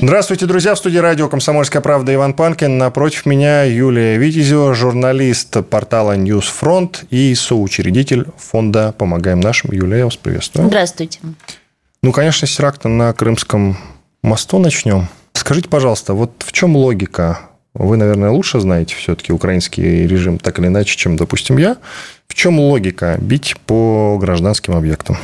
Здравствуйте, друзья. В студии радио «Комсомольская правда» Иван Панкин. Напротив меня Юлия Витязева, журналист портала «NewsFront» и соучредитель фонда «Помогаем нашим». Юлия, я вас приветствую. Здравствуйте. Ну, конечно, с теракта на Крымском мосту начнем. Скажите, пожалуйста, вот в чем логика? Вы, наверное, лучше знаете все-таки украинский режим так или иначе, чем, допустим, я. В чем логика бить по гражданским объектам?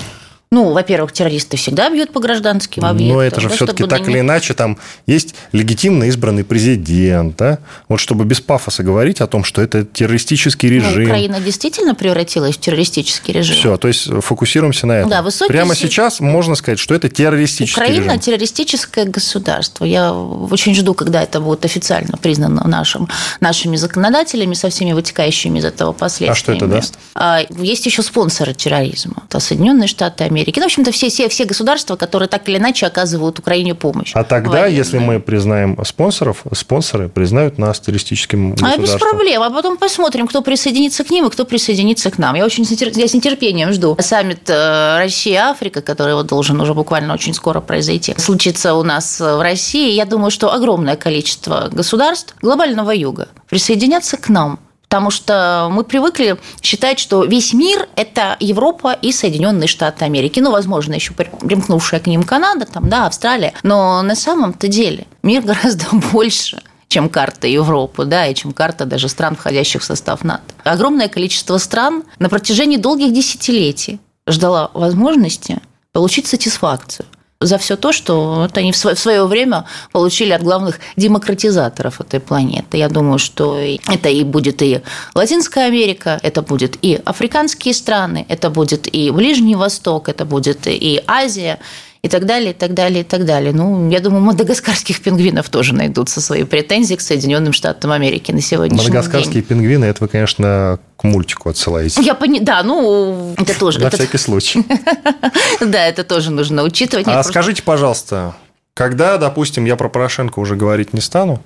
Ну, во-первых, террористы всегда бьют по гражданским объектам. Но это же да, все-таки так или иначе там есть легитимно избранный президент, да? Вот чтобы без пафоса говорить о том, что это террористический Ну, режим. Украина действительно превратилась в террористический режим. Все, то есть фокусируемся на этом. Да, высокий Прямо сейчас можно сказать, что это террористический Украина режим. террористическое государство. Я очень жду, когда это будет официально признано нашим, нашими законодателями со всеми вытекающими из этого последствиями. А что это даст? А, Есть еще спонсоры терроризма. Это Соединенные Штаты Америки. Ну, в общем-то, все, все, все государства, которые так или иначе оказывают Украине помощь. А тогда, военную. если мы признаем спонсоров, спонсоры признают нас террористическим А государством. без проблем. А потом посмотрим, кто присоединится к ним и кто присоединится к нам. Я очень я с нетерпением жду саммит э, Россия-Африка, который вот должен уже буквально очень скоро произойти. Случится у нас в России. Я думаю, что огромное количество государств глобального юга присоединятся к нам. Потому что мы привыкли считать, что весь мир – это Европа и Соединенные Штаты Америки. Ну, возможно, еще примкнувшая к ним Канада, там, да, Австралия. Но на самом-то деле мир гораздо больше чем карта Европы, да, и чем карта даже стран, входящих в состав НАТО. Огромное количество стран на протяжении долгих десятилетий ждала возможности получить сатисфакцию за все то, что вот они в свое, время получили от главных демократизаторов этой планеты. Я думаю, что это и будет и Латинская Америка, это будет и африканские страны, это будет и Ближний Восток, это будет и Азия, и так далее, и так далее, и так далее. Ну, я думаю, мадагаскарских пингвинов тоже найдутся свои претензии к Соединенным Штатам Америки на сегодняшний Мадагаскарские день. пингвины, это вы, конечно, к мультику отсылаете. Я пони... Да, ну, это тоже... На это- всякий случай. Да, это тоже нужно учитывать. А скажите, пожалуйста, когда, допустим, я про Порошенко уже говорить не стану,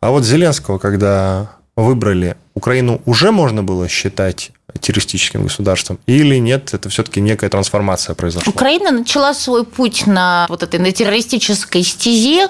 а вот Зеленского, когда выбрали, Украину уже можно было считать террористическим государством или нет, это все-таки некая трансформация произошла? Украина начала свой путь на вот этой на террористической стезе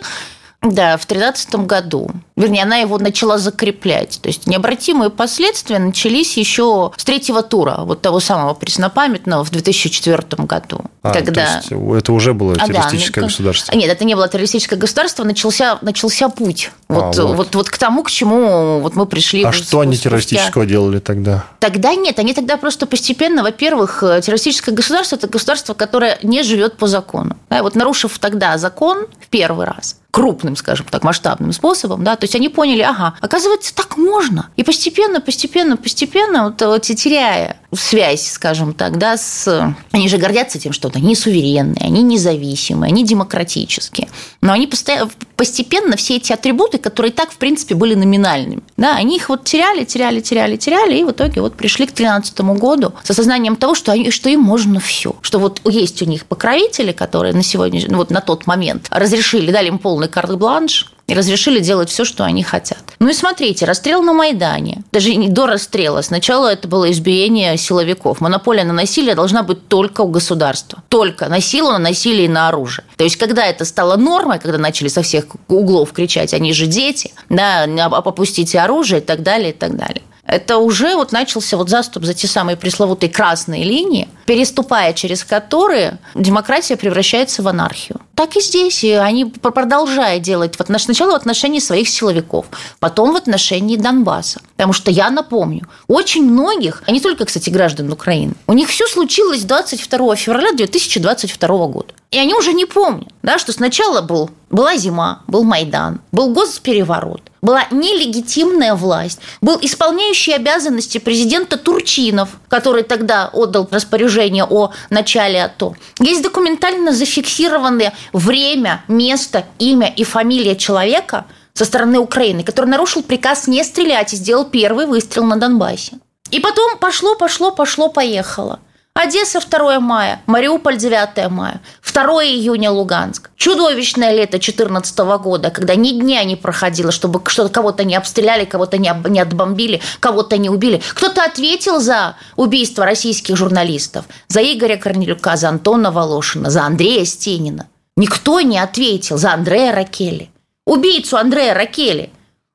да, в 2013 году. Вернее, она его начала закреплять. То есть необратимые последствия начались еще с третьего тура, вот того самого преснопамятного в 2004 году. А, когда... то есть это уже было А, да, террористическое ну, государство. Нет, это не было террористическое государство, начался, начался путь. А, Вот, вот. вот. Вот, к тому, к чему вот мы пришли. А спустя- что они террористического делали тогда? Тогда нет, они тогда просто постепенно, во-первых, э, террористическое государство – это государство, которое не живет по закону. Да, вот нарушив тогда закон в первый раз, крупным, скажем так, масштабным способом, да, то есть они поняли, ага, оказывается, так можно. И постепенно, постепенно, постепенно, вот, вот теряя связь, скажем так, да, с... Они же гордятся тем, что они суверенные, они независимые, они демократические. Но они постоянно, постепенно все эти атрибуты, которые так, в принципе, были номинальными, да, они их вот теряли, теряли, теряли, теряли, и в итоге вот пришли к 2013 году с осознанием того, что, они, что им можно все. Что вот есть у них покровители, которые на сегодня, ну, вот на тот момент разрешили, дали им полный карт-бланш, и разрешили делать все, что они хотят. Ну и смотрите, расстрел на Майдане. Даже не до расстрела. Сначала это было избиение силовиков. Монополия на насилие должна быть только у государства. Только на силу, на насилие и на оружие. То есть, когда это стало нормой, когда начали со всех углов кричать, они же дети, да, опустите оружие и так далее, и так далее. Это уже вот начался вот заступ за те самые пресловутые красные линии, переступая через которые демократия превращается в анархию. Так и здесь. И они продолжая делать вот сначала в отношении своих силовиков, потом в отношении Донбасса. Потому что я напомню, очень многих, а не только, кстати, граждан Украины, у них все случилось 22 февраля 2022 года. И они уже не помнят, да, что сначала был, была зима, был Майдан, был госпереворот, была нелегитимная власть, был исполняющий обязанности президента Турчинов, который тогда отдал распоряжение о начале АТО. Есть документально зафиксированное время, место, имя и фамилия человека, со стороны Украины, который нарушил приказ не стрелять и сделал первый выстрел на Донбассе. И потом пошло, пошло, пошло, поехало. Одесса 2 мая, Мариуполь 9 мая, 2 июня Луганск. Чудовищное лето 2014 года, когда ни дня не проходило, чтобы что-то кого-то не обстреляли, кого-то не, не отбомбили, кого-то не убили. Кто-то ответил за убийство российских журналистов, за Игоря Корнелюка, за Антона Волошина, за Андрея Стенина. Никто не ответил за Андрея Ракели. Убийцу Андрея Ракели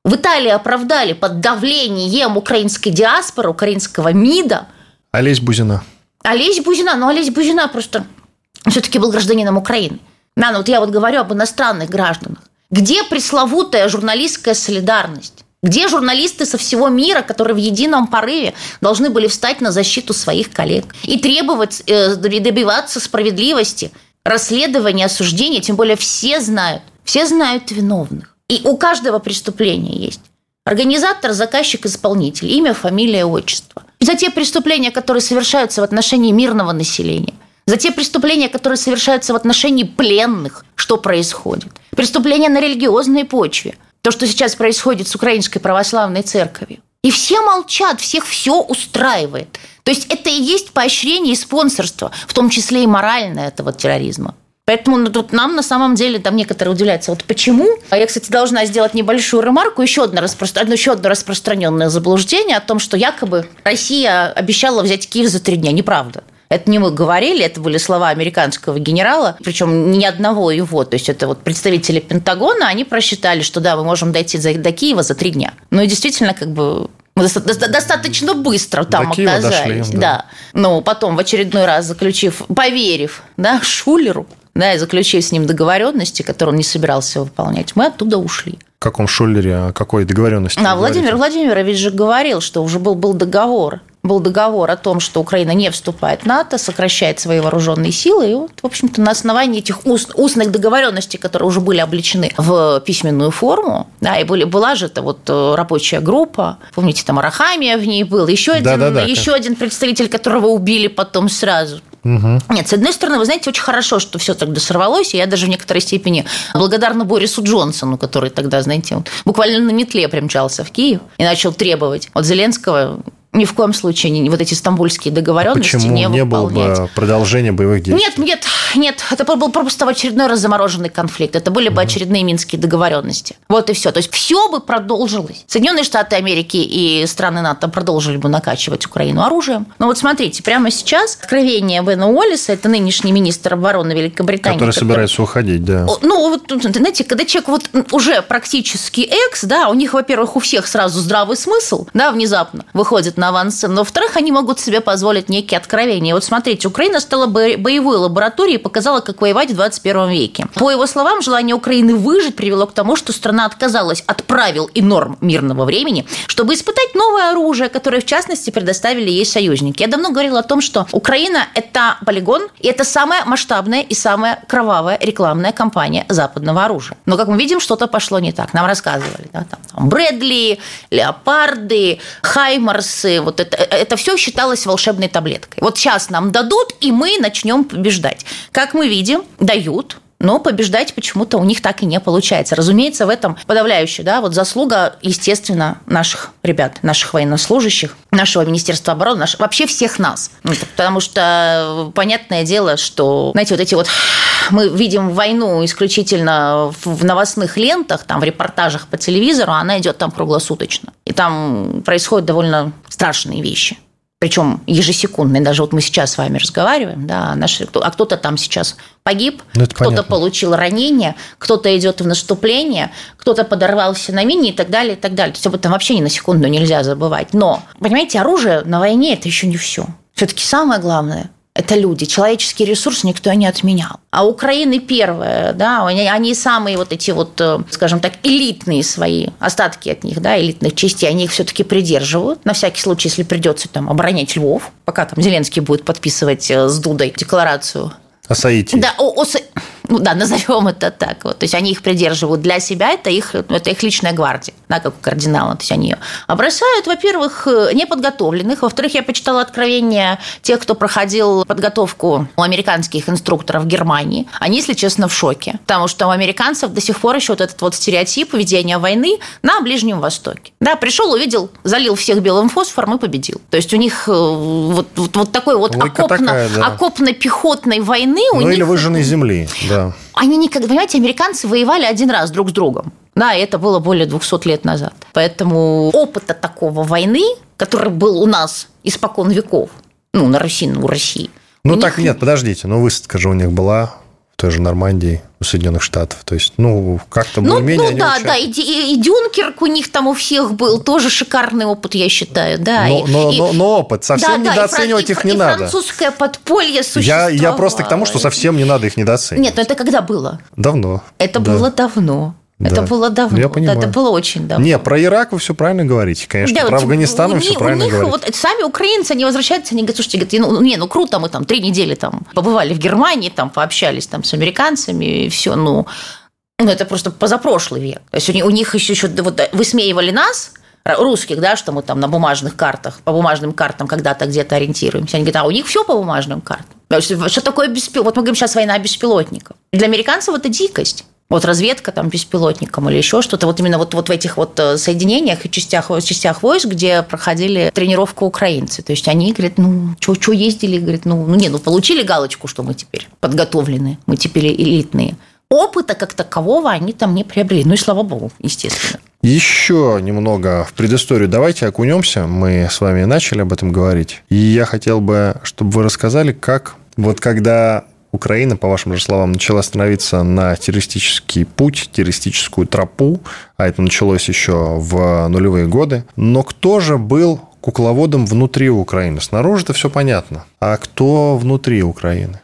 в Италии оправдали под давлением украинской диаспоры, украинского МИДа. Олесь Бузина. Олесь Бузина, но Олесь Бузина просто все-таки был гражданином Украины. Да, ну вот я вот говорю об иностранных гражданах. Где пресловутая журналистская солидарность? Где журналисты со всего мира, которые в едином порыве должны были встать на защиту своих коллег и требовать, э, добиваться справедливости, расследования, осуждения? Тем более все знают, все знают виновных. И у каждого преступления есть организатор, заказчик, исполнитель, имя, фамилия, отчество за те преступления, которые совершаются в отношении мирного населения, за те преступления, которые совершаются в отношении пленных, что происходит, преступления на религиозной почве, то, что сейчас происходит с Украинской православной церковью. И все молчат, всех все устраивает. То есть это и есть поощрение и спонсорство, в том числе и моральное этого терроризма. Поэтому ну, тут нам на самом деле там некоторые удивляются, вот почему. А я, кстати, должна сделать небольшую ремарку, еще одно, распро... еще одно распространенное заблуждение о том, что якобы Россия обещала взять Киев за три дня. Неправда. Это не мы говорили, это были слова американского генерала, причем ни одного его. То есть это вот представители Пентагона, они просчитали, что да, мы можем дойти до Киева за три дня. Ну и действительно, как бы мы достаточно быстро там До оказались. Дошли, да. да. Ну, потом в очередной раз заключив, поверив, да, Шулеру, да, и заключив с ним договоренности, которые он не собирался выполнять, мы оттуда ушли. В каком Шулере, о какой договоренности? А Владимир Владимирович же говорил, что уже был, был договор был договор о том, что Украина не вступает в НАТО, сокращает свои вооруженные силы. И вот, в общем-то, на основании этих уст, устных договоренностей, которые уже были обличены в письменную форму, да, и были, была же это вот э, рабочая группа, помните, там Арахамия в ней был, еще один, да, да, да, еще один представитель, которого убили потом сразу. Угу. Нет, с одной стороны, вы знаете, очень хорошо, что все тогда сорвалось, и я даже в некоторой степени благодарна Борису Джонсону, который тогда, знаете, вот, буквально на метле примчался в Киев и начал требовать от Зеленского ни в коем случае не, вот эти стамбульские договоренности Почему не, не было бы продолжения боевых действий? Нет, нет, нет. Это был просто очередной раз замороженный конфликт. Это были бы очередные минские договоренности. Вот и все. То есть все бы продолжилось. Соединенные Штаты Америки и страны НАТО продолжили бы накачивать Украину оружием. Но вот смотрите, прямо сейчас откровение Бена Уоллиса, это нынешний министр обороны Великобритании. Который, который собирается уходить, да. Ну, вот, знаете, когда человек вот уже практически экс, да, у них, во-первых, у всех сразу здравый смысл, да, внезапно выходит на авансцену. Но, во-вторых, они могут себе позволить некие откровения. Вот смотрите, Украина стала боевой лабораторией и показала, как воевать в 21 веке. По его словам, желание Украины выжить привело к тому, что страна отказалась от правил и норм мирного времени, чтобы испытать новое оружие, которое, в частности, предоставили ей союзники. Я давно говорила о том, что Украина – это полигон, и это самая масштабная и самая кровавая рекламная кампания западного оружия. Но, как мы видим, что-то пошло не так. Нам рассказывали. Да, там, там Брэдли, Леопарды, Хаймарсы, вот это, это все считалось волшебной таблеткой. Вот сейчас нам дадут, и мы начнем побеждать. Как мы видим, дают, но побеждать почему-то у них так и не получается. Разумеется, в этом подавляющая да, вот заслуга, естественно, наших ребят, наших военнослужащих, нашего Министерства обороны, наш, вообще всех нас. Ну, потому что понятное дело, что, знаете, вот эти вот мы видим войну исключительно в новостных лентах, там в репортажах по телевизору, она идет там круглосуточно. Там происходят довольно страшные вещи причем ежесекундные, даже вот мы сейчас с вами разговариваем, да, наши, а кто-то там сейчас погиб, ну, кто-то получил ранение, кто-то идет в наступление, кто-то подорвался на мине и так далее, и так далее. То есть об этом вообще ни на секунду нельзя забывать. Но, понимаете, оружие на войне – это еще не все. Все-таки самое главное это люди. Человеческий ресурс никто не отменял. А Украины первая, да, они, они самые вот эти вот, э, скажем так, элитные свои, остатки от них, да, элитных частей, они их все-таки придерживают. На всякий случай, если придется там оборонять Львов, пока там Зеленский будет подписывать э, с Дудой декларацию о Саите. Да, о, о, ну да, назовем это так. Вот. То есть они их придерживают для себя, это их, это их личная гвардия, да, как у кардинала. То есть они ее бросают, во-первых, неподготовленных, во-вторых, я почитала откровения тех, кто проходил подготовку у американских инструкторов в Германии. Они, если честно, в шоке, потому что у американцев до сих пор еще вот этот вот стереотип ведения войны на Ближнем Востоке. Да, пришел, увидел, залил всех белым фосфором и победил. То есть у них э, вот, вот, вот такой вот окопно, такая, да. окопно-пехотной войны у ну, них... или выжженной земли, да. Они никогда, понимаете, американцы воевали один раз друг с другом. Да, это было более 200 лет назад. Поэтому опыта такого войны, который был у нас испокон веков, ну, на Руси, у России. Ну, так них... нет, подождите, но высадка же у них была в той же Нормандии у Соединенных Штатов. То есть, ну, как-то ну, более-менее... Ну, да, да, и, и, и Дюнкерк у них там у всех был, тоже шикарный опыт, я считаю, да. Но, и, но, и, но, но опыт, совсем да, недооценивать да, их не и надо. французское подполье существовало. Я, я просто к тому, что совсем не надо их недооценивать. Нет, но это когда было? Давно. Это да. было давно. Это да. было давно. Я понимаю. Да, это было очень давно. Не, про Ирак вы все правильно говорите, конечно. Да, про Афганистан вы все правильно у них, говорите. Вот, сами украинцы, они возвращаются, они говорят, слушайте, говорят, ну, не, ну круто, мы там три недели там побывали в Германии, там пообщались там с американцами, и все, ну, ну, это просто позапрошлый век. То есть у них еще, еще вот, высмеивали нас, русских, да, что мы там на бумажных картах, по бумажным картам когда-то где-то ориентируемся. Они говорят, а у них все по бумажным картам. Что такое беспилотник? Вот мы говорим сейчас война беспилотников. Для американцев это дикость. Вот разведка там беспилотником или еще что-то. Вот именно вот, вот в этих вот э, соединениях и частях, частях войск, где проходили тренировку украинцы. То есть они говорят, ну, что ездили? Говорят, ну, ну, не, ну, получили галочку, что мы теперь подготовлены, мы теперь элитные. Опыта как такового они там не приобрели. Ну и слава богу, естественно. Еще немного в предысторию давайте окунемся. Мы с вами начали об этом говорить. И я хотел бы, чтобы вы рассказали, как вот когда Украина, по вашим же словам, начала становиться на террористический путь, террористическую тропу, а это началось еще в нулевые годы. Но кто же был кукловодом внутри Украины? Снаружи-то все понятно. А кто внутри Украины?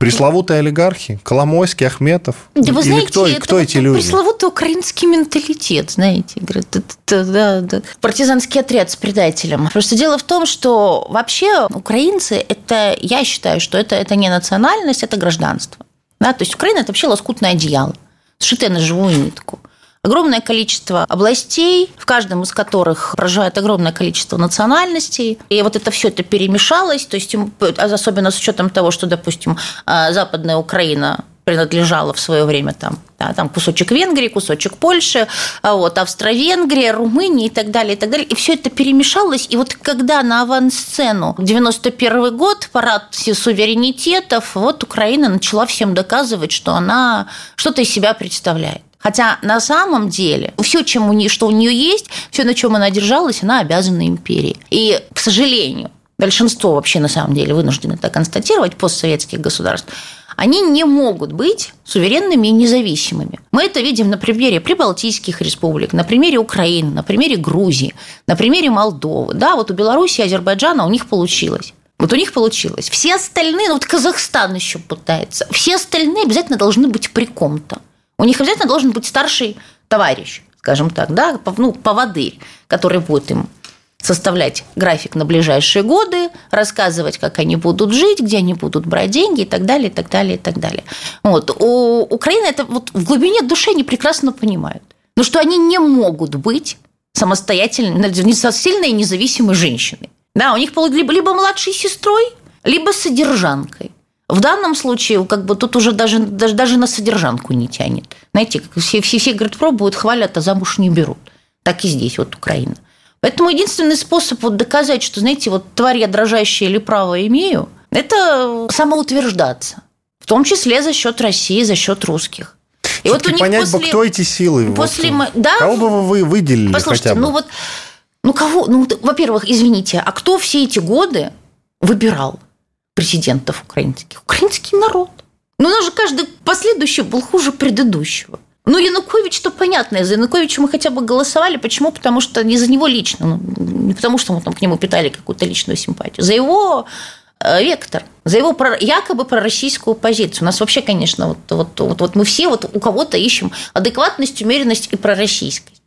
Пресловутые олигархи, Коломойский, Ахметов. Да вы Или знаете, кто, это кто вот эти люди? Пресловутый украинский менталитет, знаете. Говорят, да, да, да. Партизанский отряд с предателем. Просто дело в том, что вообще украинцы, это, я считаю, что это, это не национальность, это гражданство. Да? То есть Украина – это вообще лоскутное одеяло, сшитое на живую нитку огромное количество областей, в каждом из которых проживает огромное количество национальностей. И вот это все это перемешалось, то есть особенно с учетом того, что, допустим, а, Западная Украина принадлежала в свое время там, да, там кусочек Венгрии, кусочек Польши, а вот, Австро-Венгрия, Румыния и так далее, и так далее. И все это перемешалось. И вот когда на авансцену 91 год, парад суверенитетов, вот Украина начала всем доказывать, что она что-то из себя представляет. Хотя на самом деле все, чем у нее, что у нее есть, все, на чем она держалась, она обязана империи. И, к сожалению, большинство вообще на самом деле вынуждены это констатировать, постсоветских государств, они не могут быть суверенными и независимыми. Мы это видим на примере прибалтийских республик, на примере Украины, на примере Грузии, на примере Молдовы. Да, вот у Беларуси и Азербайджана у них получилось. Вот у них получилось. Все остальные, ну вот Казахстан еще пытается, все остальные обязательно должны быть при ком-то. У них обязательно должен быть старший товарищ, скажем так, да, ну, поводырь, который будет им составлять график на ближайшие годы, рассказывать, как они будут жить, где они будут брать деньги и так далее, и так далее, и так далее. Вот. У Украины это вот в глубине души они прекрасно понимают. Но что они не могут быть самостоятельной, сильной и независимой женщиной. Да, у них либо, либо младшей сестрой, либо содержанкой. В данном случае, как бы тут уже даже, даже, даже на содержанку не тянет. Знаете, все, все, все говорят, пробуют, хвалят, а замуж не берут. Так и здесь, вот Украина. Поэтому единственный способ вот доказать, что, знаете, вот тварь я дрожащая или право имею, это самоутверждаться. В том числе за счет России, за счет русских. И вот у них понять после, бы, кто эти силы. После, вот, да, кого бы вы выделили Послушайте, хотя бы? ну вот, ну кого, ну, во-первых, извините, а кто все эти годы выбирал? Президентов украинских. Украинский народ. Но у нас же каждый последующий был хуже предыдущего. Ну, Янукович, то понятно, за Януковича мы хотя бы голосовали. Почему? Потому что не за него лично, ну, не потому что мы там к нему питали какую-то личную симпатию. За его э, вектор, за его якобы пророссийскую позицию. У нас вообще, конечно, вот, вот, вот, вот мы все вот у кого-то ищем адекватность, умеренность и пророссийскость.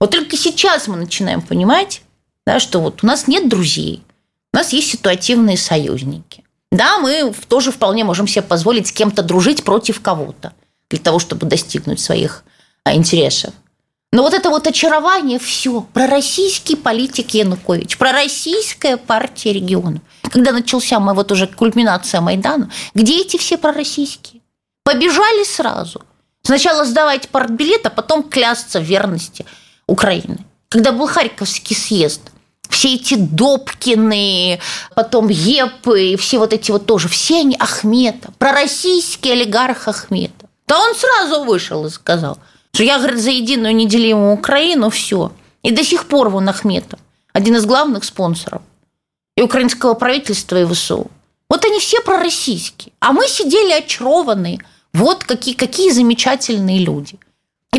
Вот только сейчас мы начинаем понимать, да, что вот у нас нет друзей, у нас есть ситуативные союзники. Да, мы тоже вполне можем себе позволить с кем-то дружить против кого-то для того, чтобы достигнуть своих а, интересов. Но вот это вот очарование, все, пророссийский политик Янукович, пророссийская партия региона. Когда начался мы вот уже кульминация Майдана, где эти все пророссийские? Побежали сразу. Сначала сдавать партбилет, а потом клясться в верности Украины. Когда был Харьковский съезд, все эти Добкины, потом Епы, все вот эти вот тоже, все они Ахметов, пророссийский олигарх Ахметов. Да он сразу вышел и сказал, что я, говорит, за единую неделимую Украину, все. И до сих пор вон Ахметов, один из главных спонсоров и украинского правительства и ВСУ. Вот они все пророссийские. А мы сидели очарованные. Вот какие, какие замечательные люди.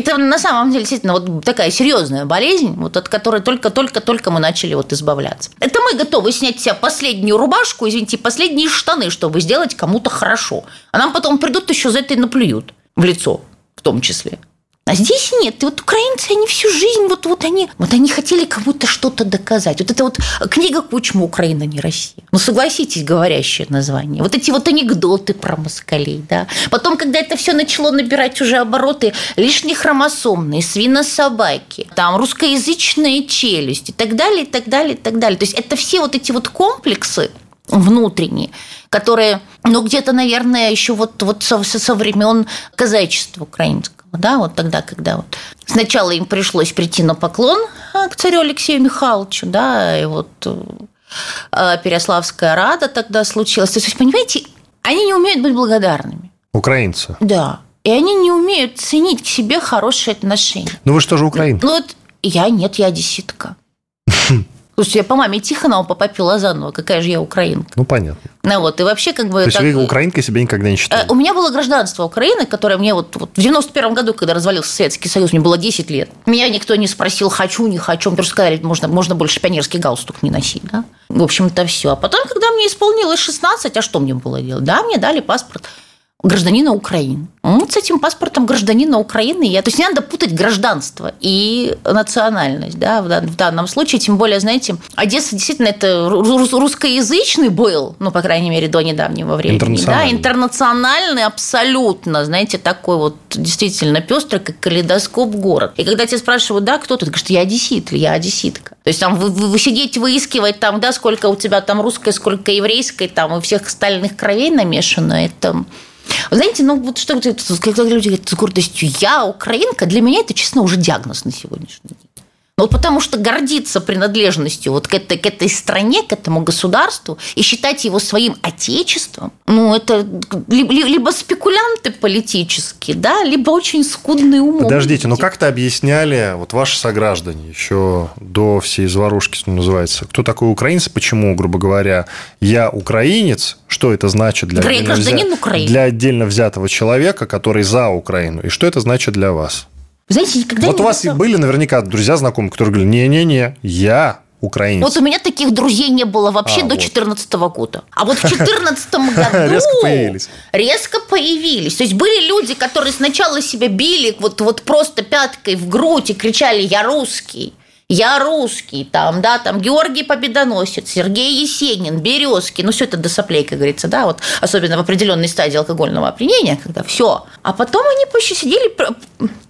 Это на самом деле действительно вот такая серьезная болезнь, вот от которой только-только-только мы начали вот избавляться. Это мы готовы снять себе последнюю рубашку, извините, последние штаны, чтобы сделать кому-то хорошо. А нам потом придут еще за это и наплюют в лицо в том числе. А здесь нет. И вот украинцы, они всю жизнь, вот, вот, они, вот они хотели кому-то что-то доказать. Вот это вот книга Кучма «Украина, не Россия». Ну, согласитесь, говорящее название. Вот эти вот анекдоты про москалей, да. Потом, когда это все начало набирать уже обороты, лишние хромосомные, свинособаки, там, русскоязычная челюсть и так далее, и так далее, и так далее. То есть это все вот эти вот комплексы, внутренние, которые, ну, где-то, наверное, еще вот, вот со, со времен казачества украинского да, вот тогда, когда вот сначала им пришлось прийти на поклон а, к царю Алексею Михайловичу, да, и вот э, Переславская рада тогда случилась. То есть, понимаете, они не умеют быть благодарными. Украинцы. Да. И они не умеют ценить к себе хорошие отношения. Ну вы что же украинцы? Ну вот я нет, я одесситка. Слушайте, я по маме Тихонова, по папе Лозанова. Какая же я украинка. Ну, понятно. Ну вот, и вообще как бы... То есть, так... вы украинкой себя никогда не считали? Э, у меня было гражданство Украины, которое мне вот, вот в 91 году, когда развалился Советский Союз, мне было 10 лет. Меня никто не спросил, хочу, не хочу. Мне просто сказали, можно, можно больше пионерский галстук не носить, да? В общем-то, все. А потом, когда мне исполнилось 16, а что мне было делать? Да, мне дали паспорт гражданина Украины. Вот с этим паспортом гражданина Украины я... То есть не надо путать гражданство и национальность да, в данном случае. Тем более, знаете, Одесса действительно это русскоязычный был, ну, по крайней мере, до недавнего времени. Интернациональный. Да, интернациональный абсолютно, знаете, такой вот действительно пестрый, как калейдоскоп город. И когда тебя спрашивают, да, кто ты, ты говоришь, я одессит или я одесситка. То есть там вы, вы сидеть выискивать там, да, сколько у тебя там русской, сколько еврейской, там и всех остальных кровей намешано, это вы знаете, ну вот что когда люди говорят с гордостью «я украинка», для меня это, честно, уже диагноз на сегодняшний день. Ну, потому что гордиться принадлежностью вот к этой, к этой стране, к этому государству и считать его своим отечеством, ну, это либо, либо спекулянты политические, да, либо очень скудные умы. Подождите, ну как-то объясняли вот ваши сограждане еще до всей заварушки, что называется, кто такой украинец, почему, грубо говоря, я украинец, что это значит для, отдельно, взя... для отдельно взятого человека, который за Украину, и что это значит для вас? Вы знаете, никогда вот у вас и были наверняка друзья знакомые, которые говорили, не-не-не, я украинец. Вот у меня таких друзей не было вообще а, до 2014 вот. года. А вот в 2014 году резко появились. Резко появились. То есть были люди, которые сначала себя били вот, вот просто пяткой в грудь и кричали «Я русский». Я русский, там, да, там Георгий Победоносец, Сергей Есенин, Березки, ну, все это до соплей, как говорится, да, вот, особенно в определенной стадии алкогольного опьянения, когда все. А потом они еще сидели,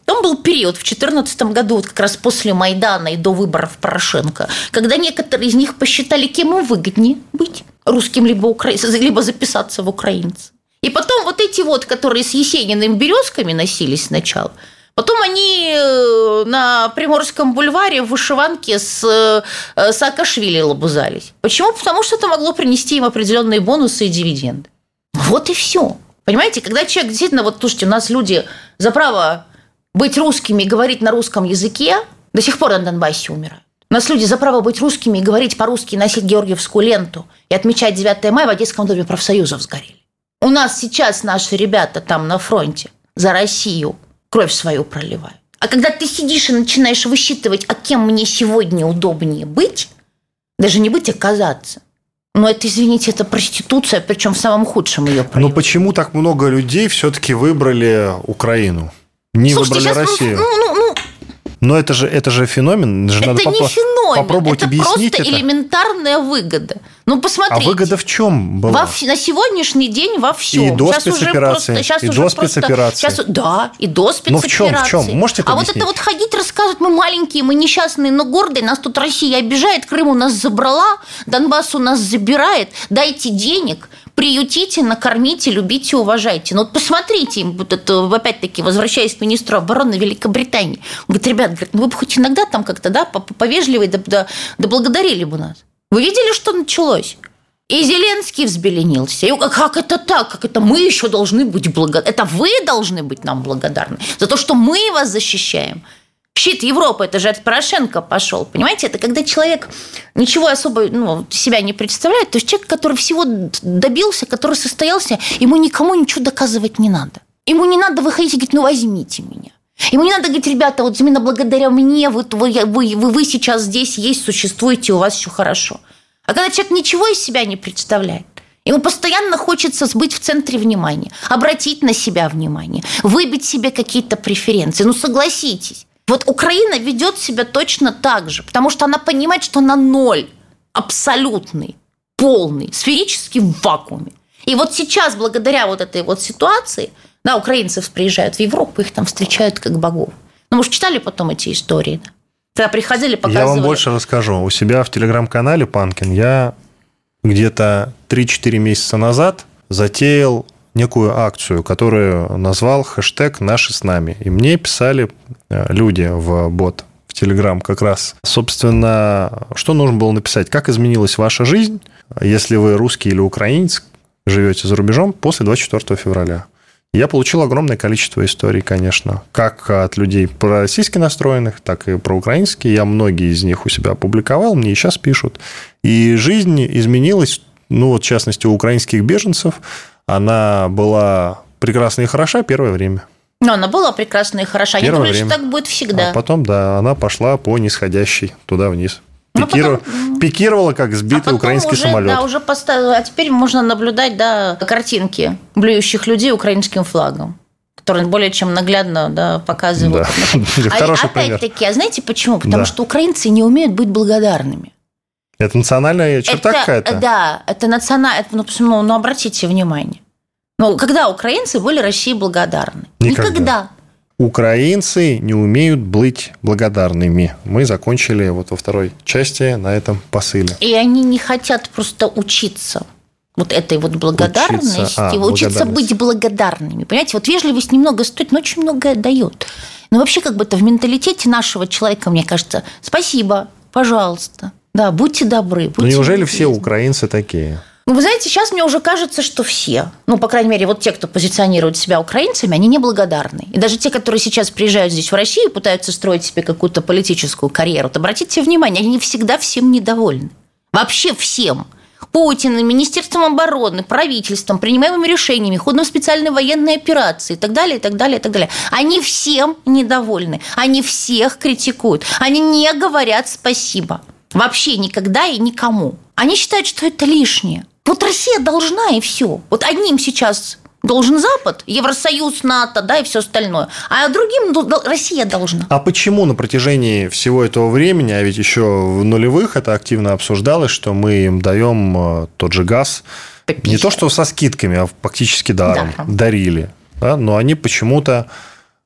Потом был период в 2014 году, вот как раз после Майдана и до выборов Порошенко, когда некоторые из них посчитали, кем им выгоднее быть, русским либо, укра... либо записаться в украинцы. И потом вот эти вот, которые с Есениным березками носились сначала – Потом они э, на Приморском бульваре в вышиванке с э, Саакашвили лобузались. Почему? Потому что это могло принести им определенные бонусы и дивиденды. Вот и все. Понимаете, когда человек действительно, вот слушайте, у нас люди за право быть русскими и говорить на русском языке до сих пор на Донбассе умирают. У нас люди за право быть русскими и говорить по-русски, носить георгиевскую ленту и отмечать 9 мая в Одесском доме профсоюзов сгорели. У нас сейчас наши ребята там на фронте за Россию кровь свою проливают. А когда ты сидишь и начинаешь высчитывать, а кем мне сегодня удобнее быть, даже не быть, а казаться, но это, извините, это проституция, причем в самом худшем ее проявлении. Но почему так много людей все-таки выбрали Украину? Не Слушайте, выбрали Россию? Ну, ну, ну, Но это же, это же феномен. Это надо не попро- феномен, попробовать это объяснить просто это. элементарная выгода. Ну, А посмотрите. выгода в чем была? Во на сегодняшний день во всем. И до Сейчас уже спецоперации, просто- сейчас и уже до просто- спецоперации. сейчас- да, и до Ну, в чем, в спецоперации. чем? Можете это А вот объяснить? это вот ходить, рассказывать, мы маленькие, мы несчастные, но гордые, нас тут Россия обижает, Крым у нас забрала, Донбасс у нас забирает, дайте денег, приютите, накормите, любите, уважайте. Ну вот посмотрите, вот это, опять-таки, возвращаясь к министру обороны Великобритании, он говорит, ребят, говорит, ну вы бы хоть иногда там как-то, да, по- повежливее, да, да, да благодарили бы нас. Вы видели, что началось? И Зеленский взбеленился. И как это так? Как это мы еще должны быть благодарны? Это вы должны быть нам благодарны за то, что мы вас защищаем. Щит Европы, это же от Порошенко пошел. Понимаете, это когда человек ничего особо ну, себя не представляет. То есть человек, который всего добился, который состоялся, ему никому ничего доказывать не надо. Ему не надо выходить и говорить, ну возьмите меня. Ему не надо говорить, ребята, вот именно благодаря мне вы, вы, вы, вы, вы сейчас здесь есть, существуете, у вас все хорошо. А когда человек ничего из себя не представляет, ему постоянно хочется быть в центре внимания, обратить на себя внимание, выбить себе какие-то преференции. Ну, согласитесь. Вот Украина ведет себя точно так же, потому что она понимает, что она ноль, абсолютный, полный, сферический в вакууме. И вот сейчас, благодаря вот этой вот ситуации, да, украинцев приезжают в Европу, их там встречают как богов. Ну, может, читали потом эти истории, да? Когда приходили, показывали. Я вам больше расскажу. У себя в телеграм-канале Панкин я где-то 3-4 месяца назад затеял некую акцию, которую назвал хэштег «Наши с нами». И мне писали э, люди в бот, в Телеграм как раз. Собственно, что нужно было написать? Как изменилась ваша жизнь, если вы русский или украинец, живете за рубежом после 24 февраля? Я получил огромное количество историй, конечно, как от людей пророссийски настроенных, так и проукраинские. Я многие из них у себя опубликовал, мне и сейчас пишут. И жизнь изменилась, ну вот в частности у украинских беженцев, она была прекрасна и хороша первое время. Но она была прекрасна и хороша. Я Первое думаю, время. что так будет всегда. А потом, да, она пошла по нисходящей туда вниз. Ну, Пикиров- потом- Пикировала, как А сбитый потом украинский уже, самолет. Да, уже поставила. А теперь можно наблюдать, да, картинки блюющих людей украинским флагом которые более чем наглядно да, показывают. Да. А Хороший пример. опять-таки, а знаете почему? Потому Да. что украинцы не умеют быть благодарными. Это национальная черта какая-то? Да, это национально. Ну, посмотрите, ну, ну, обратите внимание. Ну, когда украинцы были России благодарны? Никогда. Украинцы не умеют быть благодарными. Мы закончили вот во второй части на этом посыле. И они не хотят просто учиться вот этой вот благодарности, Учиться, а, учиться быть благодарными. Понимаете, вот вежливость немного стоит, но очень многое дает. Но вообще как бы это в менталитете нашего человека, мне кажется, спасибо, пожалуйста, да, будьте добры. Будьте Ну, неужели все любезны. украинцы такие? Ну, вы знаете, сейчас мне уже кажется, что все, ну, по крайней мере, вот те, кто позиционирует себя украинцами, они неблагодарны. И даже те, которые сейчас приезжают здесь в Россию и пытаются строить себе какую-то политическую карьеру, вот обратите внимание, они не всегда всем недовольны. Вообще всем. Путиным, Министерством обороны, правительством, принимаемыми решениями, ходом специальной военной операции и так далее, и так далее, и так далее. Они всем недовольны, они всех критикуют, они не говорят спасибо. Вообще никогда и никому. Они считают, что это лишнее. Вот Россия должна и все. Вот одним сейчас должен Запад, Евросоюз, НАТО, да, и все остальное. А другим Россия должна. А почему на протяжении всего этого времени, а ведь еще в нулевых это активно обсуждалось, что мы им даем э, тот же газ, По не 50. то что со скидками, а фактически даром, Даром. дарили. Да? Но они почему-то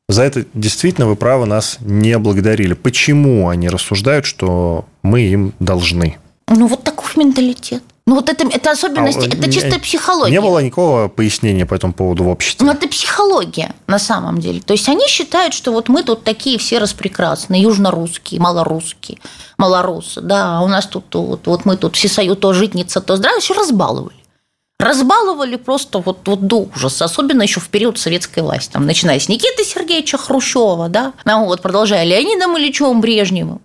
за это действительно, вы правы, нас не благодарили. Почему они рассуждают, что мы им должны? Ну, вот таков менталитет. Ну, вот это, это особенности, А, это не- чистая психология. Не было никакого пояснения по этому поводу в обществе. Ну, это психология на самом деле. То есть они считают, что вот мы тут такие все распрекрасные, южнорусские, малорусские, малорусы, да, а у нас тут вот, вот мы тут все сою то житница, то здравие, все разбаловали. Разбаловали просто вот, вот до ужаса, особенно еще в период советской власти, там, начиная с Никиты Сергеевича Хрущева, да, ну, вот, продолжая Леонидом Ильичевым Брежневым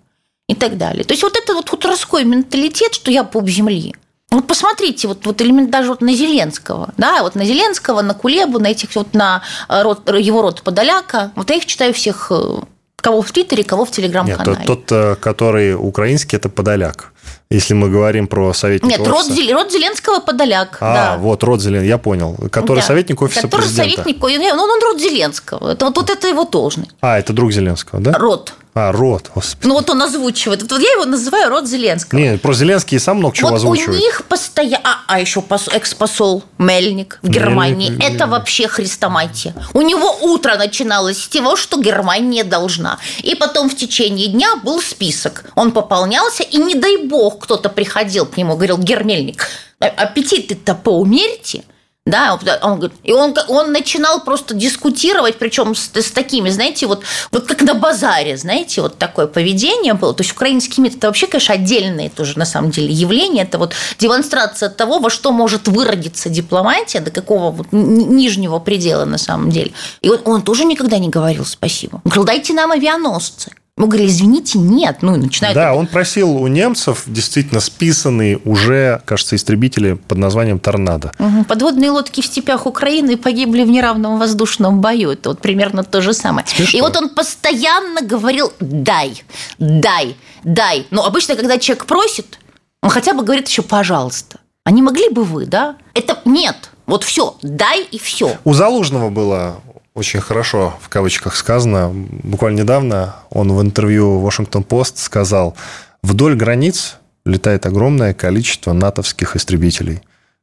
и так далее. То есть вот это вот хуторской менталитет, что я пуп земли. Вот посмотрите, вот, вот элемент даже вот на Зеленского, да, вот на Зеленского, на Кулебу, на этих вот на э, род, его род Подоляка. Вот я их читаю всех, э, кого в Твиттере, кого в Нет, Телеграм-канале. тот, тот, э, который украинский, это Подоляк. Если мы говорим про советника Нет, род, офиса. Зел- род Зеленского Подоляк, А, да. вот, род Зелен, я понял. Который Да. советник офиса Который президента. советник, ну, он род Зеленского. Это вот, вот это его должность. А, это друг Зеленского, да? Род. А, род, господи. Ну, вот он озвучивает. Вот я его называю род Зеленского. Не, про Зеленский сам много чего вот озвучивает. у них постоянно... А, а еще пос... экс-посол Мельник в Германии. Мельник, Это Мельник. вообще хрестоматия. У него утро начиналось с того, что Германия должна. И потом в течение дня был список. Он пополнялся, и не дай бог кто-то приходил к нему, говорил, Гермельник, а- аппетиты-то поумерьте. Да, он говорит, и он, он начинал просто дискутировать, причем с, с такими, знаете, вот, вот как на базаре, знаете, вот такое поведение было. То есть украинский МИД это вообще, конечно, отдельное тоже на самом деле явление. Это вот демонстрация того, во что может выродиться дипломатия, до какого вот ни- нижнего предела на самом деле. И вот он тоже никогда не говорил спасибо. Он говорил, дайте нам авианосцы. Мы говорили, извините, нет. Ну, начинают Да, он просил у немцев действительно списанные уже, кажется, истребители под названием «Торнадо». Мгм. Подводные лодки в степях Украины погибли в неравном воздушном бою. Это вот примерно то же самое. Смешно. И вот он постоянно говорил «дай, дай, дай». Но обычно, когда человек просит, он хотя бы говорит еще «пожалуйста». А не могли бы вы, да? Это нет. Вот все, дай и все. У Залужного было очень хорошо, в кавычках сказано. Буквально недавно он в интервью Washington-Post сказал, вдоль границ летает огромное количество натовских истребителей.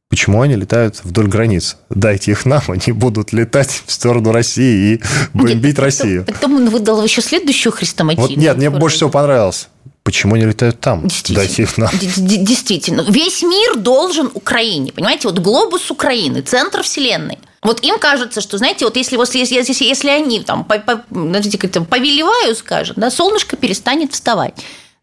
Почему они летают вдоль границ? Дайте их нам, они будут летать в сторону России и бомбить Россию. Потом он выдал еще следующую хрестоматийную. Вот нет, мне больше всего понравилось. Почему они летают там? Действительно. Действительно. Весь мир должен Украине. Понимаете, вот глобус Украины, центр Вселенной. Вот им кажется, что, знаете, вот если, вот если, если, если они там по- по- как-то повелеваю, скажем, да, солнышко перестанет вставать.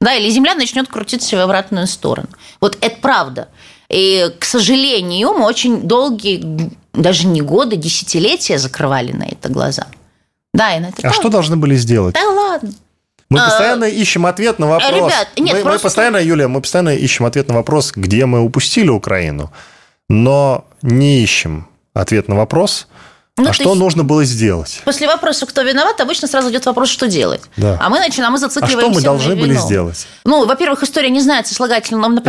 Да, или Земля начнет крутиться в обратную сторону. Вот это правда. И, к сожалению, мы очень долгие, даже не годы, десятилетия закрывали на это глаза. Да, и на это А правда. что должны были сделать? Да ладно. Мы А, постоянно ищем ответ на вопрос. ребят, нет, мы, мы просто- постоянно, Юлия, мы постоянно ищем ответ на вопрос, где мы упустили Украину, но не ищем ответ на вопрос, Ну, а то что нужно было сделать. После вопроса, кто виноват, обычно сразу идет вопрос, что делать. Да. А мы начинаем, мы А зацикливаемся что мы должны были сделать? Ну, во-первых, история не знает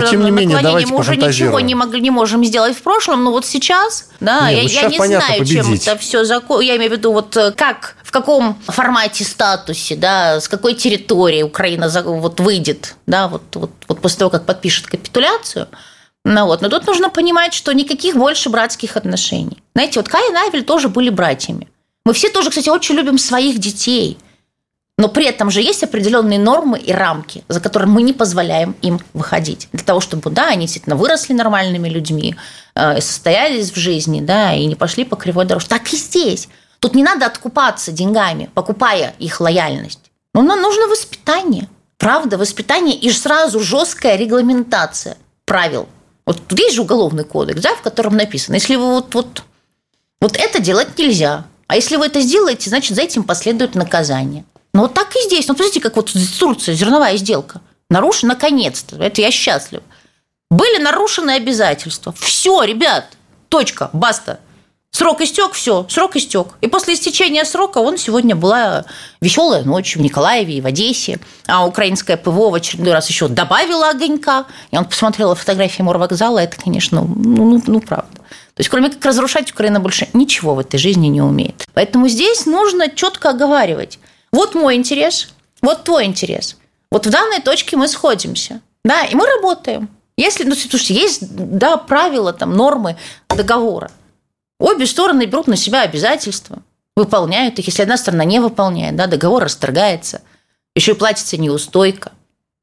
Но, тем не менее, наклонения давайте мы уже ничего не, могли, не можем сделать в прошлом, но вот сейчас, да, Нет, я, ну я сейчас не понятно, знаю, чем победить. это все закон. Я имею в виду, вот э, как, в каком формате, статусе, да, с какой территории Украина вот выйдет, да, вот, вот, вот после того, как подпишет капитуляцию. Ну, вот. Но тут нужно понимать, что никаких больше братских отношений. Знаете, вот Каин и Авель тоже были братьями. Мы все тоже, кстати, очень любим своих детей. Но при этом же есть определенные нормы и рамки, за которые мы не позволяем им выходить. Для того, чтобы, да, они действительно выросли нормальными людьми, э, состоялись в жизни, да, и не пошли по кривой дорожке. Так и здесь. Тут не надо откупаться деньгами, покупая их лояльность. Но нам нужно воспитание. Правда, воспитание и сразу жесткая регламентация правил. Вот тут есть же уголовный кодекс, да, в котором написано, если вы вот, вот, вот это делать нельзя. А если вы это сделаете, значит, за этим последует наказание. Ну, вот так и здесь. Ну, посмотрите, как вот Турция, зерновая сделка. Нарушена наконец-то. Это я счастлив. Были нарушены обязательства. Все, ребят, точка, баста. Срок истек, все, срок истек. И после истечения срока он сегодня была веселая ночь в Николаеве и в Одессе. А украинское ПВО в очередной раз еще добавило огонька. Я вот посмотрела фотографии морвокзала, это, конечно, ну, ну, ну, правда. То есть, кроме как разрушать, Украина больше ничего в этой жизни не умеет. Поэтому здесь нужно четко оговаривать. Вот мой интерес, вот твой интерес. Вот в данной точке мы сходимся. Да, и мы работаем. Если, ну, слушайте, есть, да, правила, там, нормы договора. Обе стороны берут на себя обязательства, выполняют их. Если одна сторона не выполняет, да, договор расторгается, еще и платится неустойка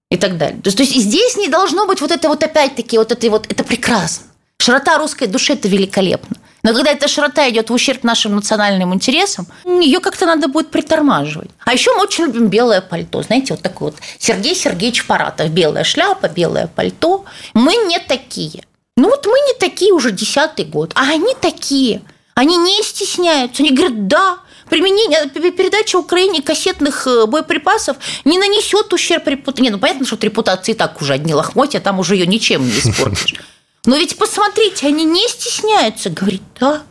и так далее. То есть, то есть здесь не должно быть вот это вот опять-таки вот это вот, это прекрасно. Широта русской души – это великолепно. Но когда эта широта идет в ущерб нашим национальным интересам, ее как-то надо будет притормаживать. А еще мы очень любим белое пальто. Знаете, вот такой вот Сергей Сергеевич Паратов. Белая шляпа, белое пальто. Мы не такие. Ну вот мы не такие уже десятый год, а они такие. Они не стесняются. Они говорят, да, применение, передача Украине кассетных э, боеприпасов не нанесет ущерб репутации. Не, ну понятно, что репутации так уже одни лохмотья, там уже ее ничем не испортишь. Но ведь посмотрите, они не стесняются. Говорит, да,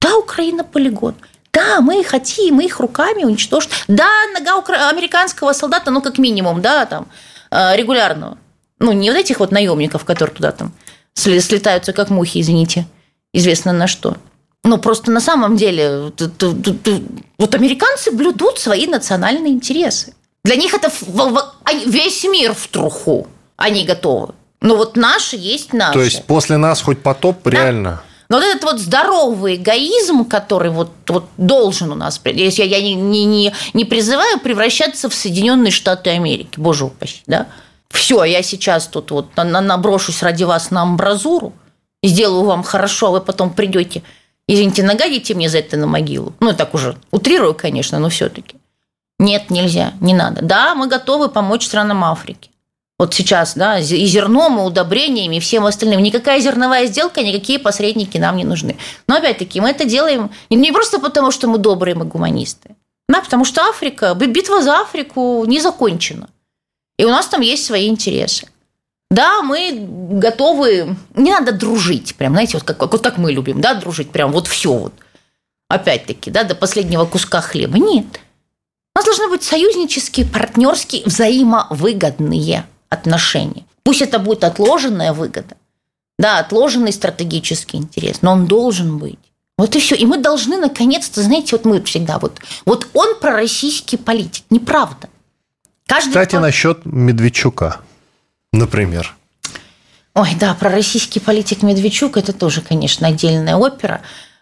да, Украина полигон. Да, мы хотим, мы их руками уничтожим. Да, нога укра- американского солдата, ну, как минимум, да, там, э, регулярного. Ну, не вот этих вот наемников, которые туда там слетаются, как мухи, извините, известно на что. Ну, просто на самом деле, вот американцы блюдут свои национальные интересы. Для них это весь мир в труху. Они готовы. Но вот наши есть наши. То есть после нас хоть потоп, да. реально? Но вот этот вот здоровый эгоизм, который вот, вот должен у нас, если я не, не, не, не призываю превращаться в Соединенные Штаты Америки, боже упаси, да? Все, я сейчас тут вот наброшусь ради вас на амбразуру, сделаю вам хорошо, а вы потом придете, извините, нагадите мне за это на могилу. Ну, так уже утрирую, конечно, но все-таки. Нет, нельзя, не надо. Да, мы готовы помочь странам Африки. Вот сейчас, да, и зерном, и удобрениями, и всем остальным. Никакая зерновая сделка, никакие посредники нам не нужны. Но опять-таки мы это делаем не просто потому, что мы добрые, мы гуманисты. Да, потому что Африка, битва за Африку не закончена. И у нас там есть свои интересы. Да, мы готовы, не надо дружить, прям, знаете, вот как, вот как мы любим, да, дружить, прям вот все вот. Опять-таки, да, до последнего куска хлеба. Нет. У нас должны быть союзнические, партнерские, взаимовыгодные отношения. Пусть это будет отложенная выгода, да, отложенный стратегический интерес, но он должен быть. Вот и все. И мы должны, наконец-то, знаете, вот мы всегда вот, вот он пророссийский политик. Неправда. Каждый Кстати, пар... насчет Медведчука, например. Ой, да, про российский политик Медведчук – это тоже, конечно, отдельная опера.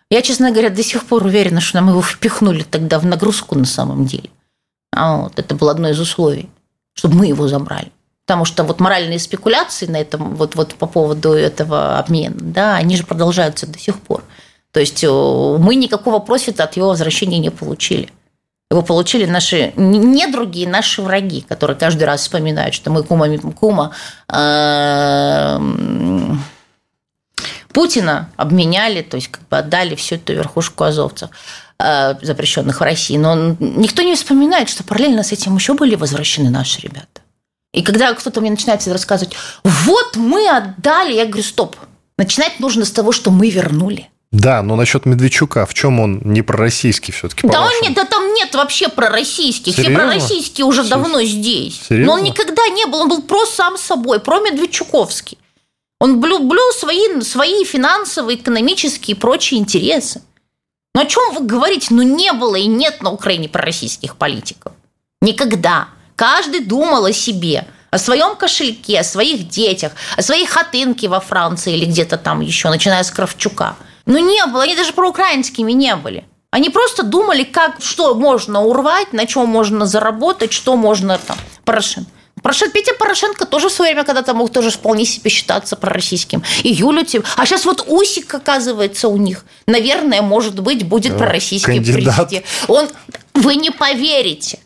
Я, честно говоря, до сих пор уверена, что нам его впихнули тогда в нагрузку на самом деле. А вот это было одно из условий, чтобы мы его забрали. Потому что вот моральные спекуляции на этом, вот, вот по поводу этого обмена, да, они же продолжаются до сих пор. То есть э, мы никакого профита от его возвращения не получили. Его получили наши недруги, наши враги, которые каждый раз вспоминают, что мы кума, кума э, Путина обменяли, то есть как бы отдали всю эту верхушку азовцев э, запрещенных в России. Но никто не вспоминает, что параллельно с этим еще были возвращены наши ребята. И когда кто-то мне начинает рассказывать, вот мы отдали, я говорю, стоп, начинать нужно с того, что мы вернули. Да, но насчет Медведчука, в чем он не пророссийский все-таки? Да, он нет, да там нет вообще пророссийских. Серьезно? Все пророссийские уже Серьезно? давно здесь. Серьезно? Но он никогда не был, он был просто сам собой, про Медведчуковский. Он блю, блю свои, свои финансовые, экономические и прочие интересы. Но о чем вы говорите? Ну, не было и нет на Украине пророссийских политиков. Никогда. Каждый думал о себе, о своем кошельке, о своих детях, о своей хатынке во Франции или где-то там еще, начиная с Кравчука. Но не было, они даже проукраинскими не были. Они просто думали, как, что можно урвать, на чем можно заработать, что можно там. Порошенко. Порошенко, Петя Порошенко тоже в свое время когда-то мог тоже вполне себе считаться пророссийским. И Юлю тем. А сейчас вот Усик, оказывается, у них. Наверное, может быть, будет пророссийский президент. Он, вы не поверите.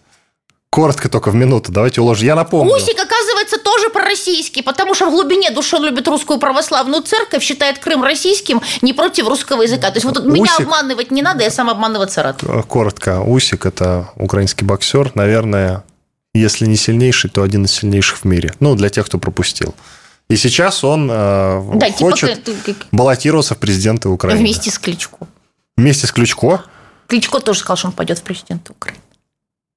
Коротко только в минуту, давайте уложим. Я напомню. Усик, оказывается, тоже пророссийский, потому что в глубине души он любит русскую православную церковь, считает Крым российским, не против русского языка. То есть вот Усик... меня обманывать не надо, я сам обманываться рад. Э, коротко. Усик – это украинский боксер, наверное, если не сильнейший, то один из сильнейших в мире. Ну, для тех, кто пропустил. И сейчас он э, да, типа хочет типа... баллотироваться в президенты Украины. Вместе с Кличко. Вместе с Кличко? Кличко тоже сказал, что он пойдет в президенты Украины.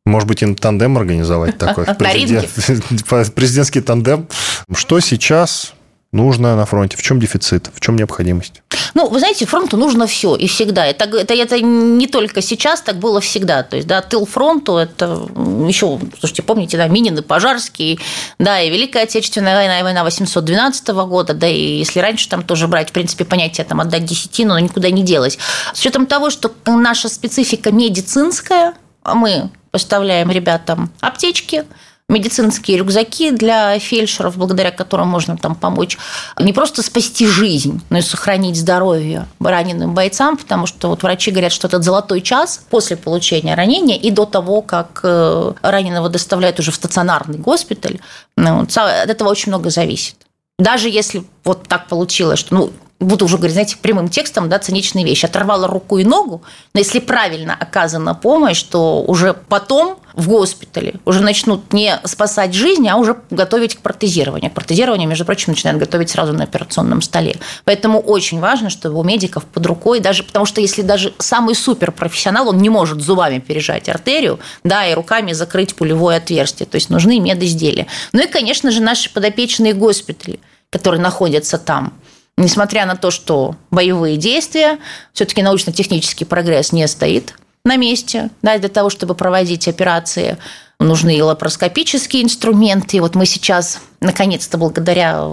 Может быть, им тандем организовать такой? Президент, президентский тандем. Что сейчас нужно на фронте? В чем дефицит? В чем необходимость? Ну, вы знаете, фронту нужно все и всегда. Это, это, это не только сейчас, так было всегда. То есть, да, тыл фронту – это еще, слушайте, помните, да, Минин и Пожарский, да, и Великая Отечественная война, и война 812 года, да, и если раньше там тоже брать, в принципе, понятие там отдать десятину, но никуда не делось. С учетом того, что наша специфика медицинская, мы поставляем ребятам аптечки, медицинские рюкзаки для фельдшеров, благодаря которым можно там помочь не просто спасти жизнь, но и сохранить здоровье раненым бойцам, потому что вот врачи говорят, что этот золотой час после получения ранения и до того, как э, раненого доставляют уже в стационарный госпиталь, ну, от этого очень много зависит. Даже если вот так получилось, что ну, буду уже говорить, знаете, прямым текстом, да, циничные вещи. Оторвала руку и ногу, но если правильно оказана помощь, то уже потом в госпитале уже начнут не спасать жизнь, а уже готовить к протезированию. К протезированию, между прочим, начинают готовить сразу на операционном столе. Поэтому очень важно, чтобы у медиков под рукой, даже потому что если даже самый суперпрофессионал, он не может зубами пережать артерию, да, и руками закрыть пулевое отверстие. То есть нужны медизделия. Ну и, конечно же, наши подопечные госпитали, которые находятся там несмотря на то, что боевые действия, все-таки научно-технический прогресс не стоит на месте, да, для того, чтобы проводить операции. нужны и лапароскопические инструменты. И вот мы сейчас, наконец-то, благодаря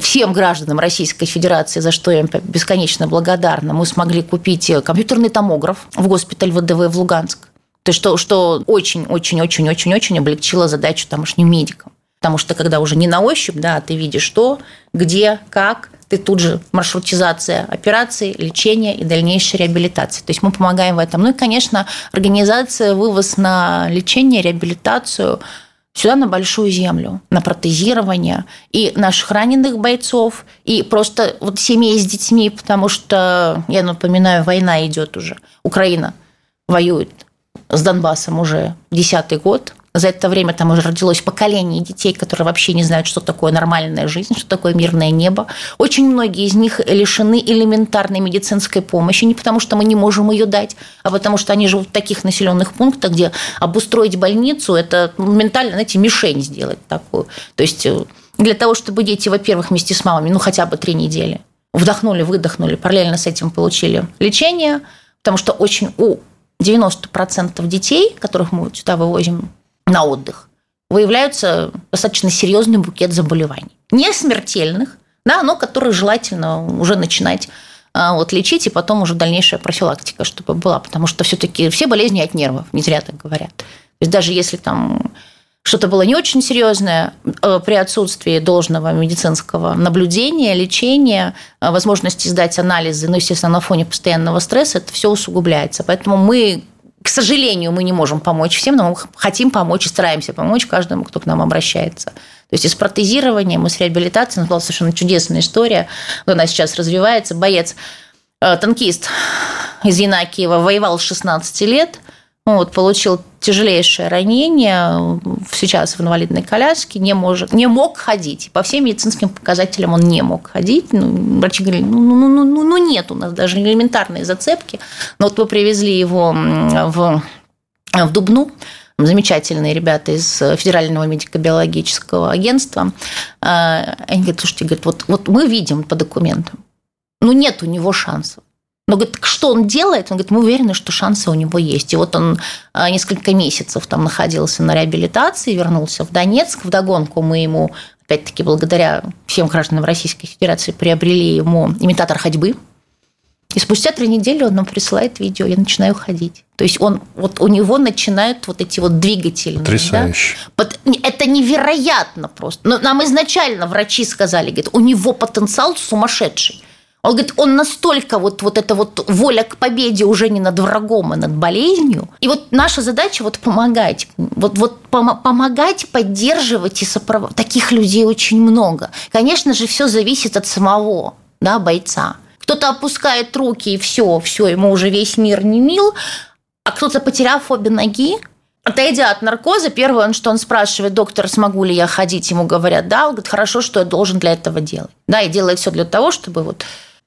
всем гражданам Российской Федерации, за что я им бесконечно благодарна, мы смогли купить компьютерный томограф в госпиталь ВДВ в Луганск. То есть, что, очень-очень-очень-очень-очень облегчило задачу тамошним медикам. Потому что когда уже не на ощупь, да, ты видишь что, где, как, ты тут же маршрутизация операций, лечения и дальнейшей реабилитации. То есть мы помогаем в этом. Ну и, конечно, организация, вывоз на лечение, реабилитацию сюда на большую землю, на протезирование и наших раненых бойцов, и просто вот семей с детьми, потому что, я напоминаю, война идет уже. Украина воюет с Донбассом уже десятый год, за это время там уже родилось поколение детей, которые вообще не знают, что такое нормальная жизнь, что такое мирное небо. Очень многие из них лишены элементарной медицинской помощи, не потому что мы не можем ее дать, а потому что они живут в таких населенных пунктах, где обустроить больницу – это ментально, знаете, мишень сделать такую. То есть э, для того, чтобы дети, во-первых, вместе с мамами, ну хотя бы три недели, вдохнули, выдохнули, параллельно с этим получили лечение, потому что очень у 90% детей, которых мы сюда вывозим на отдых, выявляются достаточно серьезный букет заболеваний. Не смертельных, да, но которые желательно уже начинать а, вот, лечить, и потом уже дальнейшая профилактика, чтобы была. Потому что все-таки все болезни от нервов, не зря так говорят. То есть даже если там что-то было не очень серьезное э, при отсутствии должного медицинского наблюдения, лечения, э, возможности сдать анализы, ну, естественно, на фоне постоянного стресса, это все усугубляется. Поэтому мы к сожалению, мы не можем помочь всем, но мы хотим помочь и стараемся помочь каждому, кто к нам обращается. То есть и с протезированием, и с реабилитацией. У была совершенно чудесная история. Она сейчас развивается. Боец, э, танкист из Янакиева воевал с 16 лет – вот, получил тяжелейшее ранение, сейчас в инвалидной коляске, не, может, не мог ходить. По всем медицинским показателям он не мог ходить. Ну, врачи говорили, ну, ну, ну, ну, ну нет у нас даже элементарные зацепки. Но вот мы привезли его в, в Дубну, замечательные ребята из Федерального медико-биологического агентства. А, они говорят, слушайте, говорят, вот, вот мы видим по документам, ну нет у него шансов. Но говорит, что он делает? Он говорит, мы уверены, что шансы у него есть. И вот он а, несколько месяцев там находился на реабилитации, вернулся в Донецк. Вдогонку мы ему, опять-таки, благодаря всем гражданам Российской Федерации, приобрели ему имитатор ходьбы. И спустя три недели он нам присылает видео, я начинаю ходить. То есть он, вот у него начинают вот эти вот двигатели. Потрясающе. Да? Это невероятно просто. Но нам изначально врачи сказали, говорит, у него потенциал сумасшедший. Он говорит, он настолько вот, вот эта вот воля к победе уже не над врагом, а над болезнью. И вот наша задача вот помогать. Вот, вот пом- помогать, поддерживать и сопровождать. Таких людей очень много. Конечно же, все зависит от самого да, бойца. Кто-то опускает руки, и все, все, ему уже весь мир не мил. А кто-то, потеряв обе ноги, Отойдя от наркоза, первое, что он спрашивает, доктор, смогу ли я ходить, ему говорят, да, он говорит, хорошо, что я должен для этого делать. Да, и делает все для того, чтобы вот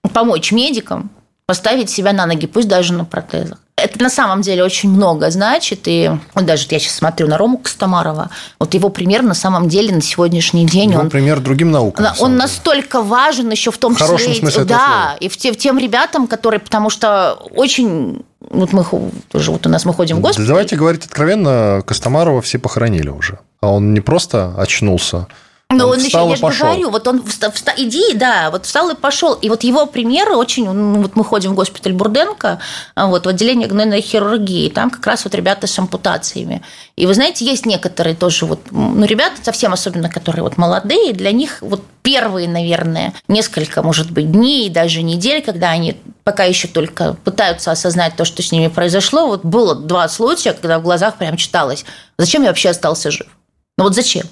помочь медикам поставить себя на ноги, пусть даже на протезах. Это на самом деле очень много значит. И вот даже я сейчас смотрю на Рому Костомарова. Вот его пример на самом деле на сегодняшний день... Его он, пример другим наукам. Он настолько важен еще в том в числе... В смысле Да, и в те, в тем ребятам, которые... Потому что очень... Вот мы тоже вот у нас мы ходим в госпиталь. Давайте говорить откровенно, Костомарова все похоронили уже. А он не просто очнулся, но он, он еще, я же говорю, вот он встал, встал, иди, да, вот встал и пошел. И вот его примеры очень, ну, вот мы ходим в госпиталь Бурденко, вот в отделение гнойной хирургии, там как раз вот ребята с ампутациями. И вы знаете, есть некоторые тоже вот, ну, ребята совсем особенно, которые вот молодые, для них вот первые, наверное, несколько, может быть, дней, даже недель, когда они пока еще только пытаются осознать то, что с ними произошло, вот было два случая, когда в глазах прям читалось, зачем я вообще остался жив? Ну вот зачем?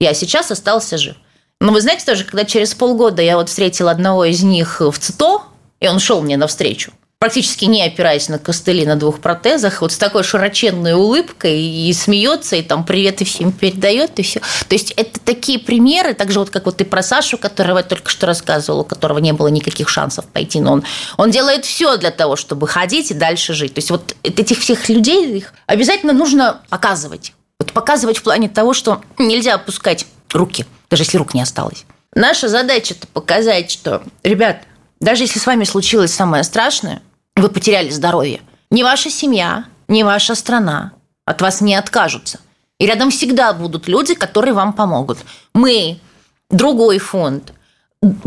Я сейчас остался жив. Но вы знаете тоже, когда через полгода я вот встретила одного из них в ЦИТО, и он шел мне навстречу, практически не опираясь на костыли на двух протезах, вот с такой широченной улыбкой и смеется, и там привет и всем передает, и все. То есть это такие примеры, так же вот как вот ты про Сашу, которого я только что рассказывала, у которого не было никаких шансов пойти, но он, он делает все для того, чтобы ходить и дальше жить. То есть вот этих всех людей их обязательно нужно показывать. Вот показывать в плане того, что нельзя опускать руки, даже если рук не осталось. Наша задача – это показать, что, ребят, даже если с вами случилось самое страшное, вы потеряли здоровье, ни ваша семья, ни ваша страна от вас не откажутся. И рядом всегда будут люди, которые вам помогут. Мы, другой фонд,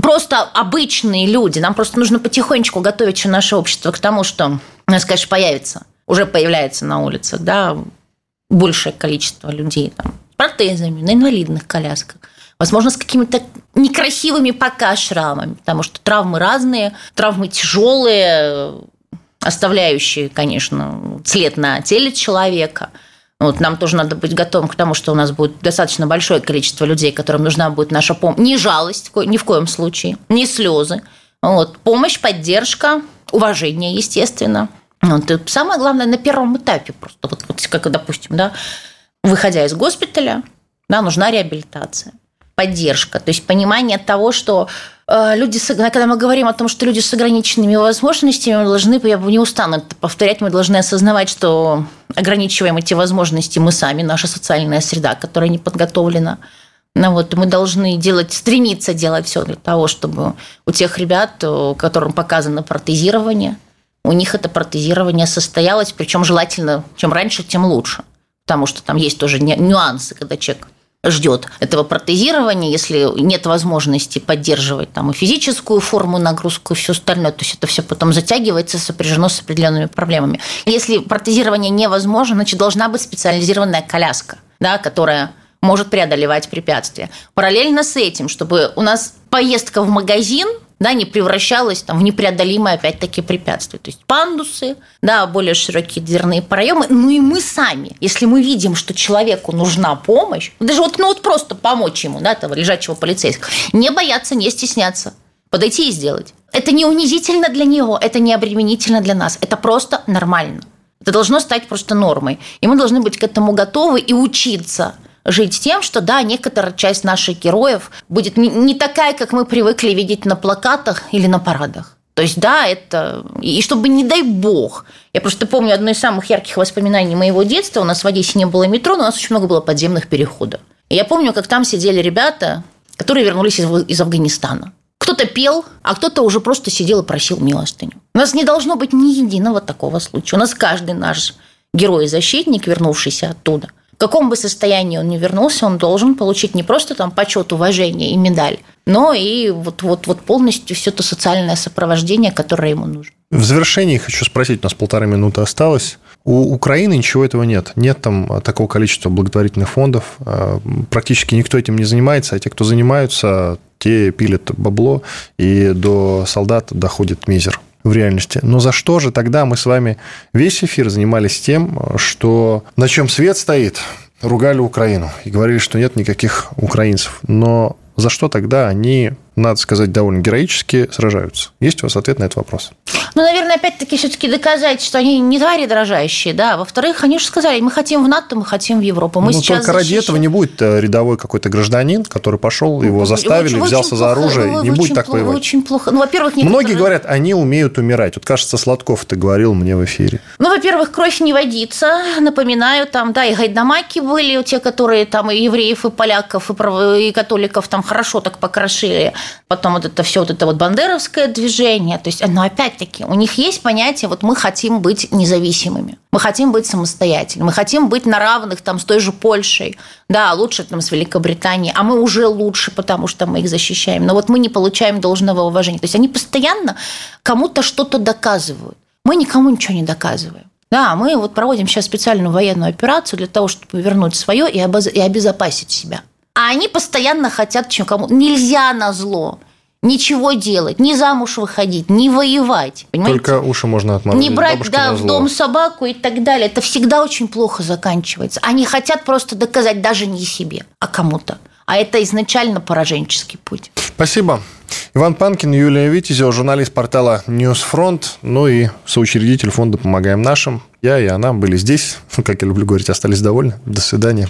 просто обычные люди. Нам просто нужно потихонечку готовить наше общество к тому, что у нас, конечно, появится, уже появляется на улицах, да, большее количество людей там, с протезами, на инвалидных колясках. Возможно, с какими-то некрасивыми пока шрамами, потому что травмы разные, травмы тяжелые, оставляющие, конечно, след на теле человека – вот нам тоже надо быть готовым к тому, что у нас будет достаточно большое количество людей, которым нужна будет наша помощь. Не жалость ни в коем случае, не слезы. Вот. Помощь, поддержка, уважение, естественно. Вот. И самое главное на первом этапе просто, вот, вот как, допустим, да, выходя из госпиталя, да, нужна реабилитация, поддержка, то есть понимание того, что Э, люди, когда мы говорим о том, что люди с ограниченными возможностями, мы должны, я не устану это повторять, мы должны осознавать, что ограничиваем эти возможности мы сами, наша социальная среда, которая не подготовлена. Ну вот, мы должны делать, стремиться делать все для того, чтобы у тех ребят, которым показано протезирование, у них это протезирование состоялось, причем желательно, чем раньше, тем лучше. Потому что там есть тоже нюансы, когда человек ждет этого протезирования, если нет возможности поддерживать там и физическую форму, нагрузку и все остальное, то есть это все потом затягивается, сопряжено с определенными проблемами. Если протезирование невозможно, значит, должна быть специализированная коляска, да, которая может преодолевать препятствия. Параллельно с этим, чтобы у нас поездка в магазин – да, не превращалась там, в непреодолимое, опять-таки, препятствие. То есть пандусы, да, более широкие дверные проемы. Ну и мы сами, если мы видим, что человеку нужна помощь, даже вот, ну, вот просто помочь ему, да, этого лежачего полицейского, не бояться, не стесняться, подойти и сделать. Это не унизительно для него, это не обременительно для нас, это просто нормально. Это должно стать просто нормой. И мы должны быть к этому готовы и учиться – жить тем, что да, некоторая часть наших героев будет не, не такая, как мы привыкли видеть на плакатах или на парадах. То есть, да, это... И чтобы, не дай бог, я просто помню одно из самых ярких воспоминаний моего детства. У нас в Одессе не было метро, но у нас очень много было подземных переходов. И я помню, как там сидели ребята, которые вернулись из, из Афганистана. Кто-то пел, а кто-то уже просто сидел и просил милостыню. У нас не должно быть ни единого такого случая. У нас каждый наш герой и защитник, вернувшийся оттуда – в каком бы состоянии он ни вернулся, он должен получить не просто там почет, уважение и медаль, но и вот, вот, вот полностью все то социальное сопровождение, которое ему нужно. В завершении хочу спросить, у нас полторы минуты осталось. У Украины ничего этого нет. Нет там такого количества благотворительных фондов. А, практически никто этим не занимается, а те, кто занимаются, те пилят бабло, и до солдат доходит мизер в реальности. Но за что же тогда мы с вами весь эфир занимались тем, что на чем свет стоит, ругали Украину и говорили, что нет никаких украинцев. Но за что тогда они надо сказать, довольно героически сражаются. Есть у вас ответ на этот вопрос? Ну, наверное, опять-таки все-таки доказать, что они не твари дрожащие, да. Во-вторых, они же сказали, мы хотим в НАТО, мы хотим в Европу. Мы ну, сейчас только защищаем... ради этого не будет э, рядовой какой-то гражданин, который пошел, его ну, заставили, очень, взялся очень за оружие, плохо, не будет так воевать. Очень плохо. Ну, во-первых, Многие говорят, они умеют умирать. Вот, кажется, Сладков ты говорил мне в эфире. Ну, во-первых, кровь не водится. Напоминаю, там, да, и гайдамаки были, те, которые там и евреев, и поляков, и, и католиков там хорошо так покрошили потом вот это все вот это вот бандеровское движение, то есть, но опять-таки у них есть понятие, вот мы хотим быть независимыми, мы хотим быть самостоятельными, мы хотим быть на равных там с той же Польшей, да, лучше там с Великобританией, а мы уже лучше, потому что мы их защищаем, но вот мы не получаем должного уважения, то есть они постоянно кому-то что-то доказывают, мы никому ничего не доказываем. Да, мы вот проводим сейчас специальную военную операцию для того, чтобы вернуть свое и обезопасить себя. А они постоянно хотят чем кому. Нельзя на зло ничего делать, ни замуж выходить, ни воевать. Понимаете? Только уши можно отморозить. Не брать да, в дом собаку и так далее. Это всегда очень плохо заканчивается. Они хотят просто доказать даже не себе, а кому-то. А это изначально пораженческий путь. Спасибо. Иван Панкин, Юлия Витязева, журналист портала NewsFront, ну и соучредитель фонда «Помогаем нашим». Я и она были здесь, как я люблю говорить, остались довольны. До свидания.